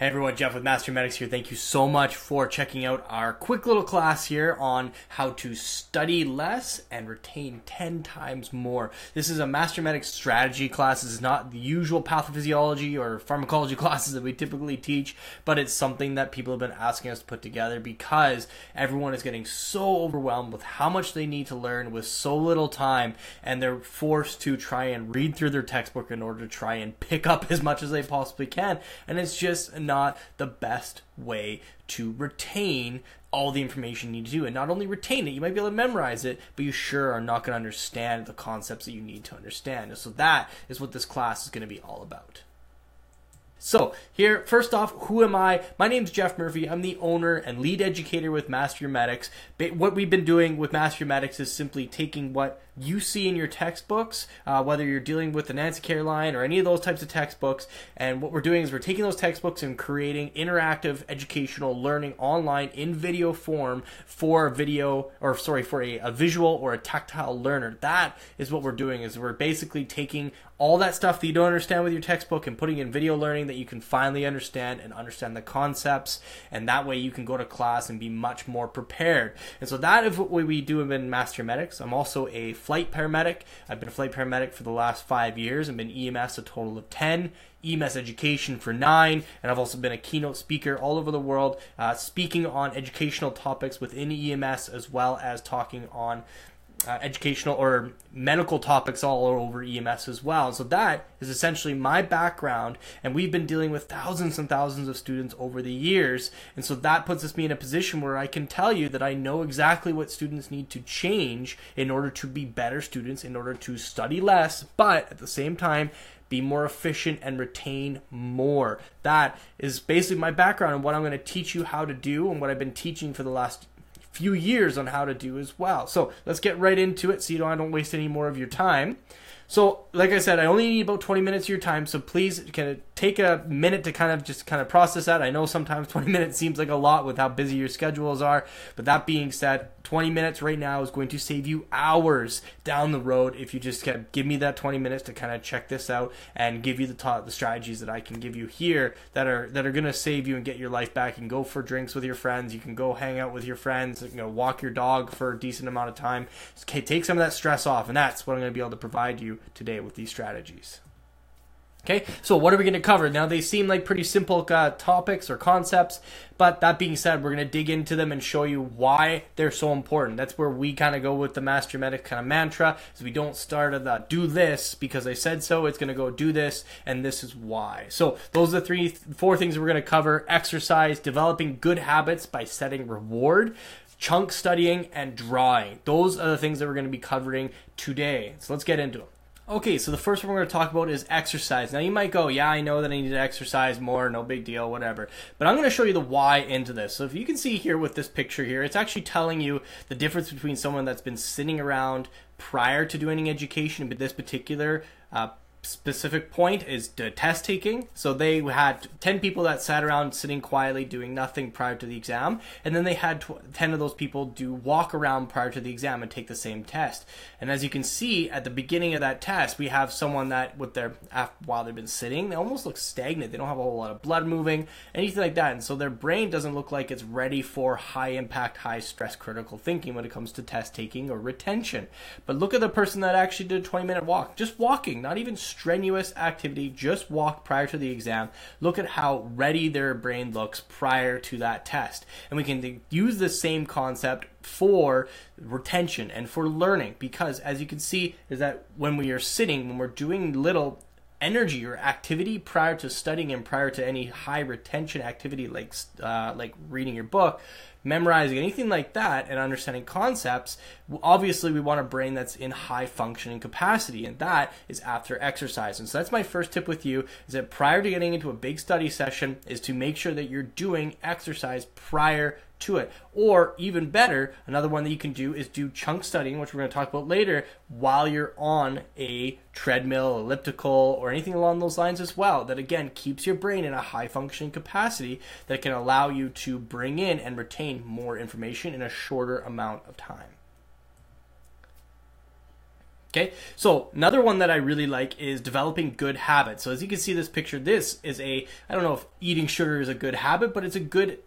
Hey everyone, Jeff with Master Medics here. Thank you so much for checking out our quick little class here on how to study less and retain 10 times more. This is a Master Medics strategy class. This is not the usual pathophysiology or pharmacology classes that we typically teach, but it's something that people have been asking us to put together because everyone is getting so overwhelmed with how much they need to learn with so little time and they're forced to try and read through their textbook in order to try and pick up as much as they possibly can. And it's just not the best way to retain all the information you need to do. And not only retain it, you might be able to memorize it, but you sure are not going to understand the concepts that you need to understand. And so that is what this class is going to be all about. So, here, first off, who am I? My name is Jeff Murphy. I'm the owner and lead educator with Master Your Medics. What we've been doing with Master Your Medics is simply taking what you see in your textbooks, uh, whether you're dealing with the Nancy Caroline or any of those types of textbooks, and what we're doing is we're taking those textbooks and creating interactive educational learning online in video form for a video, or sorry, for a, a visual or a tactile learner. That is what we're doing, is we're basically taking all that stuff that you don't understand with your textbook and putting in video learning that you can finally understand and understand the concepts and that way you can go to class and be much more prepared and so that is what we do in master medics i'm also a flight paramedic. I've been a flight paramedic for the last five years i've been ems a total of 10 EMS education for nine, and I've also been a keynote speaker all over the world, uh, speaking on educational topics within EMS as well as talking on uh, educational or medical topics all over EMS as well. So that is essentially my background, and we've been dealing with thousands and thousands of students over the years. And so that puts us me in a position where I can tell you that I know exactly what students need to change in order to be better students, in order to study less, but at the same time be more efficient and retain more. That is basically my background and what I'm going to teach you how to do and what I've been teaching for the last few years on how to do as well. So let's get right into it so you don't, I don't waste any more of your time. So, like I said, I only need about 20 minutes of your time, so please kind of take a minute to kind of just kind of process that. I know sometimes 20 minutes seems like a lot with how busy your schedules are, but that being said, 20 minutes right now is going to save you hours down the road if you just kind of give me that 20 minutes to kind of check this out and give you the top, the strategies that I can give you here that are that are going to save you and get your life back. You can go for drinks with your friends, you can go hang out with your friends, you know, walk your dog for a decent amount of time. Okay, take some of that stress off, and that's what I'm going to be able to provide you today with these strategies. Okay, so what are we going to cover? Now, they seem like pretty simple uh, topics or concepts, but that being said, we're going to dig into them and show you why they're so important. That's where we kind of go with the Master Medic kind of mantra, is we don't start at the do this because I said so. It's going to go do this, and this is why. So those are the three, four things we're going to cover: exercise, developing good habits by setting reward, chunk studying, and drawing. Those are the things that we're going to be covering today. So let's get into them. Okay, so the first one we're going to talk about is exercise. Now, you might go, yeah, I know that I need to exercise more, no big deal, whatever. But I'm going to show you the why into this. So if you can see here with this picture here, it's actually telling you the difference between someone that's been sitting around prior to doing education, but this particular uh, specific point is the test taking. So they had 10 people that sat around sitting quietly doing nothing prior to the exam, and then they had 10 of those people do walk around prior to the exam and take the same test. And as you can see at the beginning of that test, we have someone that with their while they've been sitting, they almost look stagnant. They don't have a whole lot of blood moving, anything like that. And so their brain doesn't look like it's ready for high impact, high stress critical thinking when it comes to test taking or retention. But look at the person that actually did a 20 minute walk, just walking, not even strenuous activity, just walk prior to the exam. Look at how ready their brain looks prior to that test. And we can use the same concept for retention and for learning because as you can see is that when we are sitting when we're doing little energy or activity prior to studying and prior to any high retention activity like uh, like reading your book memorizing anything like that and understanding concepts obviously we want a brain that's in high functioning capacity and that is after exercise and so that's my first tip with you is that prior to getting into a big study session is to make sure that you're doing exercise prior to it. Or even better, another one that you can do is do chunk studying, which we're going to talk about later, while you're on a treadmill, elliptical, or anything along those lines as well. That again keeps your brain in a high functioning capacity that can allow you to bring in and retain more information in a shorter amount of time. Okay, so another one that I really like is developing good habits. So as you can see this picture, this is a, I don't know if eating sugar is a good habit, but it's a good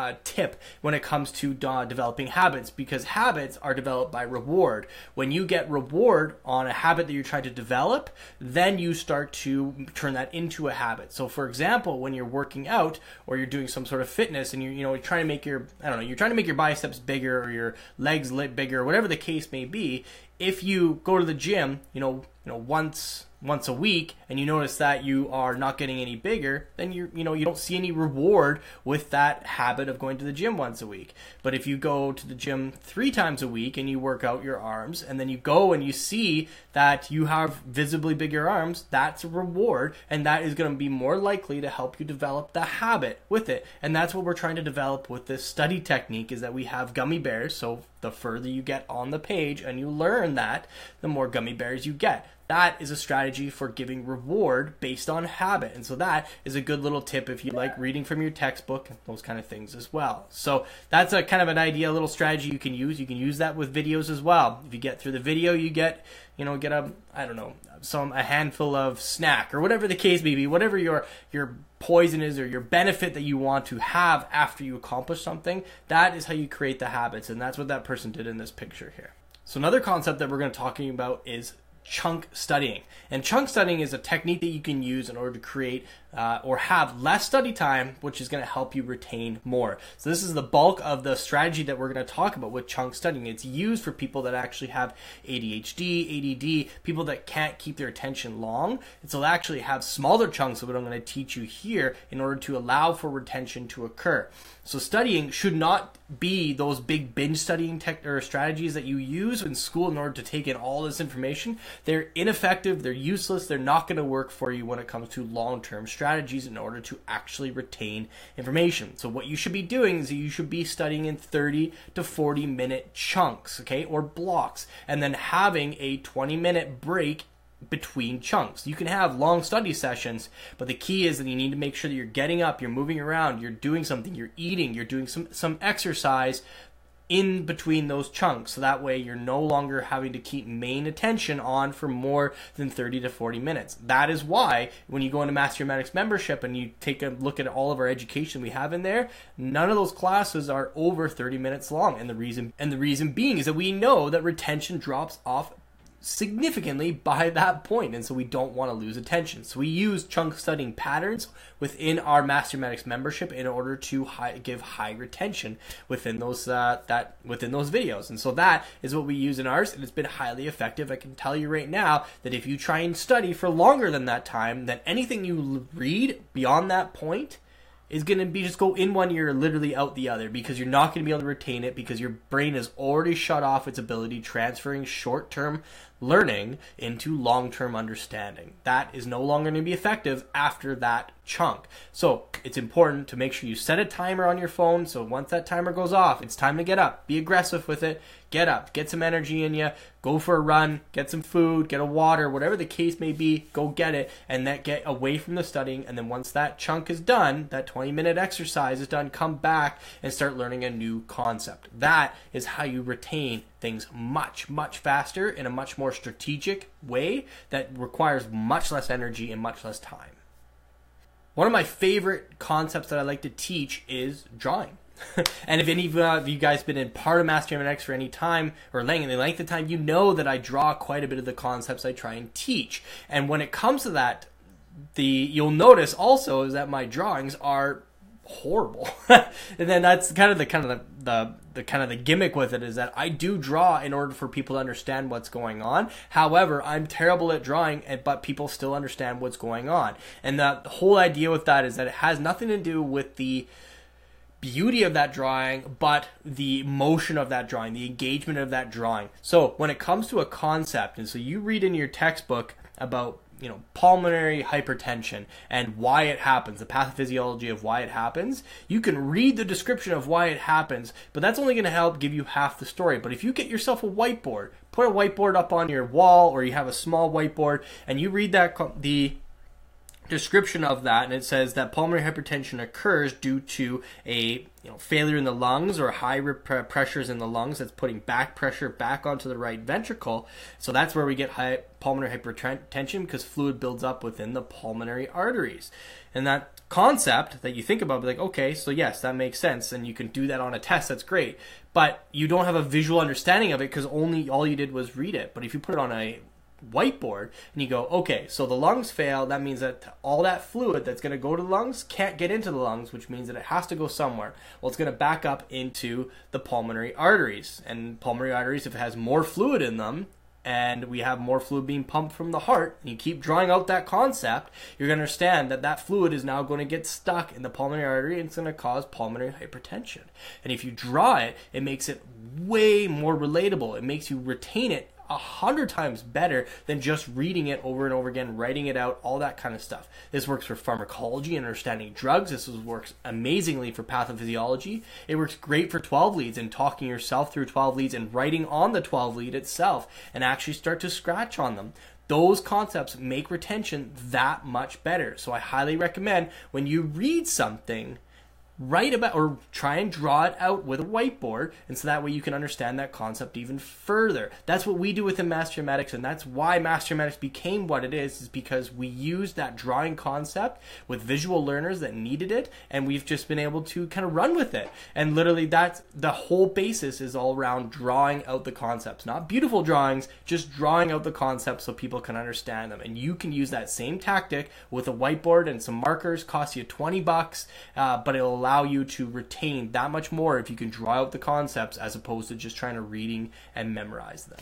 uh, tip when it comes to developing habits because habits are developed by reward. When you get reward on a habit that you're trying to develop, then you start to turn that into a habit. So, for example, when you're working out or you're doing some sort of fitness and you're you know you're trying to make your I don't know you're trying to make your biceps bigger or your legs lit bigger, whatever the case may be. If you go to the gym, you know you know once once a week and you notice that you are not getting any bigger, then you you know you don't see any reward with that habit of going to the gym once a week. But if you go to the gym 3 times a week and you work out your arms and then you go and you see that you have visibly bigger arms, that's a reward and that is going to be more likely to help you develop the habit with it. And that's what we're trying to develop with this study technique is that we have gummy bears. So the further you get on the page and you learn that, the more gummy bears you get that is a strategy for giving reward based on habit. And so that is a good little tip if you like reading from your textbook, those kind of things as well. So that's a kind of an idea, a little strategy you can use. You can use that with videos as well. If you get through the video, you get, you know, get a, I don't know, some, a handful of snack or whatever the case may be, whatever your, your poison is or your benefit that you want to have after you accomplish something. That is how you create the habits. And that's what that person did in this picture here. So another concept that we're going to be talking about is chunk studying. And chunk studying is a technique that you can use in order to create uh, or have less study time, which is going to help you retain more. So this is the bulk of the strategy that we're going to talk about with chunk studying. It's used for people that actually have ADHD, ADD, people that can't keep their attention long. And so they actually have smaller chunks of what I'm going to teach you here in order to allow for retention to occur. So studying should not be those big binge studying tech or strategies that you use in school in order to take in all this information. They're ineffective, they're useless, they're not going to work for you when it comes to long-term strategies in order to actually retain information. So what you should be doing is you should be studying in 30 to 40 minute chunks, okay, or blocks, and then having a 20 minute break between chunks. You can have long study sessions, but the key is that you need to make sure that you're getting up, you're moving around, you're doing something, you're eating, you're doing some some exercise in between those chunks. So that way you're no longer having to keep main attention on for more than 30 to 40 minutes. That is why when you go into Master Medics membership and you take a look at all of our education we have in there, none of those classes are over 30 minutes long. And the reason and the reason being is that we know that retention drops off significantly by that point, and so we don't want to lose attention. So we use chunk studying patterns within our Master Medics membership in order to high, give high retention within those uh, that within those videos, and so that is what we use in ours, and it's been highly effective. I can tell you right now that if you try and study for longer than that time, then anything you read beyond that point is going to be just go in one ear, literally out the other, because you're not going to be able to retain it because your brain has already shut off its ability transferring short term learning into long term understanding. That is no longer going to be effective after that chunk. So it's important to make sure you set a timer on your phone. So once that timer goes off, it's time to get up. Be aggressive with it. Get up, get some energy in you, go for a run, get some food, get a water, whatever the case may be, go get it, and then get away from the studying. And then once that chunk is done, that 20 minute exercise is done, come back and start learning a new concept. That is how you retain things much, much faster in a much more strategic way that requires much less energy and much less time. One of my favorite concepts that I like to teach is drawing. and if any of you guys been in part of Master Medics for any time or length, any length of time, you know that I draw quite a bit of the concepts I try and teach. And when it comes to that, the you'll notice also is that my drawings are horrible. and then that's kind of the kind of the, the the kind of the gimmick with it is that I do draw in order for people to understand what's going on. However, I'm terrible at drawing, eh, but people still understand what's going on. And the whole idea with that is that it has nothing to do with the beauty of that drawing, but the motion of that drawing, the engagement of that drawing. So when it comes to a concept, and so you read in your textbook about you know pulmonary hypertension and why it happens the pathophysiology of why it happens you can read the description of why it happens but that's only going to help give you half the story but if you get yourself a whiteboard put a whiteboard up on your wall or you have a small whiteboard and you read that the description of that, and it says that pulmonary hypertension occurs due to a you know failure in the lungs or high rep- pressures in the lungs that's putting back pressure back onto the right ventricle. So that's where we get high pulmonary hypertension because fluid builds up within the pulmonary arteries. And that concept that you think about, like, okay, so yes, that makes sense, and you can do that on a test. That's great, but you don't have a visual understanding of it because only all you did was read it. But if you put it on a whiteboard and you go, okay, so the lungs fail. That means that all that fluid that's going to go to the lungs can't get into the lungs, which means that it has to go somewhere. Well, it's going to back up into the pulmonary arteries. And pulmonary arteries, if it has more fluid in them, and we have more fluid being pumped from the heart, and you keep drawing out that concept, you're going to understand that that fluid is now going to get stuck in the pulmonary artery and it's going to cause pulmonary hypertension. And if you draw it, it makes it way more relatable. It makes you retain it a hundred times better than just reading it over and over again, writing it out, all that kind of stuff. This works for pharmacology and understanding drugs. This works amazingly for pathophysiology. It works great for 12 leads and talking yourself through 12 leads and writing on the 12 lead itself and actually start to scratch on them those concepts make retention that much better. So I highly recommend when you read something, write about or try and draw it out with a whiteboard and so that way you can understand that concept even further. That's what we do within Master Medics and that's why Master Medics became what it is is because we used that drawing concept with visual learners that needed it and we've just been able to kind of run with it. And literally that's the whole basis is all around drawing out the concepts. Not beautiful drawings just drawing out the concepts so people can understand them. And you can use that same tactic with a whiteboard and some markers cost you 20 bucks uh, but it'll allow allow you to retain that much more if you can draw out the concepts as opposed to just trying to reading and memorize them.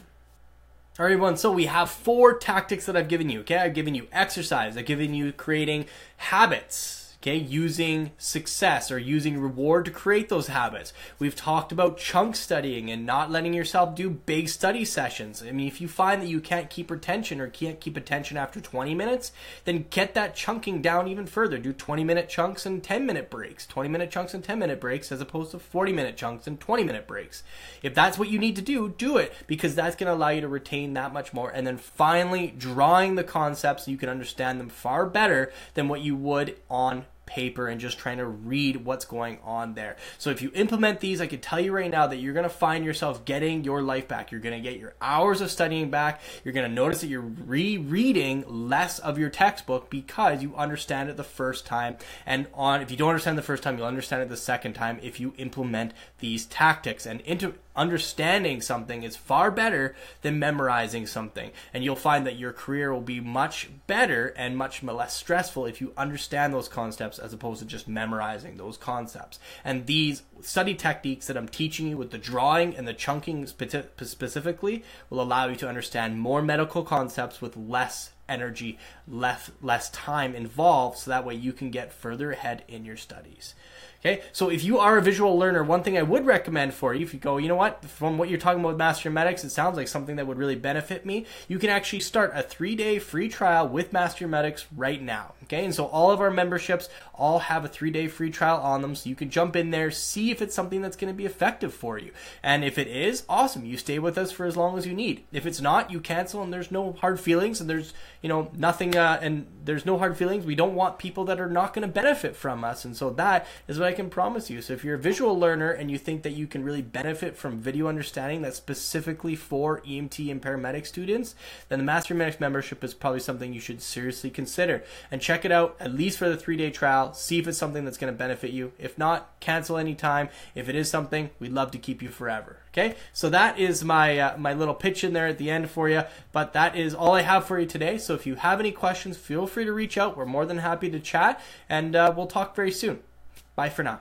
All right, everyone. So we have four tactics that I've given you. Okay, I've given you exercise. I've given you creating habits okay using success or using reward to create those habits. We've talked about chunk studying and not letting yourself do big study sessions. I mean if you find that you can't keep retention or can't keep attention after 20 minutes then get that chunking down even further. Do 20 minute chunks and 10 minute breaks. 20 minute chunks and 10 minute breaks as opposed to 40 minute chunks and 20 minute breaks. If that's what you need to do do it because that's going to allow you to retain that much more. And then finally drawing the concepts so you can understand them far better than what you would on paper and just trying to read what's going on there. So if you implement these, I can tell you right now that you're going to find yourself getting your life back. You're going to get your hours of studying back. You're going to notice that you're rereading less of your textbook because you understand it the first time. And on if you don't understand the first time, you'll understand it the second time if you implement these tactics and into understanding something is far better than memorizing something. And you'll find that your career will be much better and much less stressful if you understand those concepts as opposed to just memorizing those concepts. And these study techniques that I'm teaching you with the drawing and the chunking specifically will allow you to understand more medical concepts with less energy, less less time involved so that way you can get further ahead in your studies. Okay, so if you are a visual learner, one thing I would recommend for you, if you go, you know what, from what you're talking about with Master Medics, it sounds like something that would really benefit me. You can actually start a three day free trial with Master Medics right now. Okay, and so all of our memberships all have a three day free trial on them, so you can jump in there, see if it's something that's going to be effective for you. And if it is, awesome, you stay with us for as long as you need. If it's not, you cancel, and there's no hard feelings, and there's, you know, nothing, uh, and there's no hard feelings. We don't want people that are not going to benefit from us, and so that is what I can promise you. So if you're a visual learner and you think that you can really benefit from video understanding that's specifically for EMT and paramedic students, then the Master Medics membership is probably something you should seriously consider. And check it out at least for the three day trial. See if it's something that's going to benefit you. If not, cancel anytime. If it is something, we'd love to keep you forever. Okay, so that is my uh, my little pitch in there at the end for you. But that is all I have for you today. So if you have any questions, feel free to reach out. We're more than happy to chat, and uh, we'll talk very soon. Bye for now.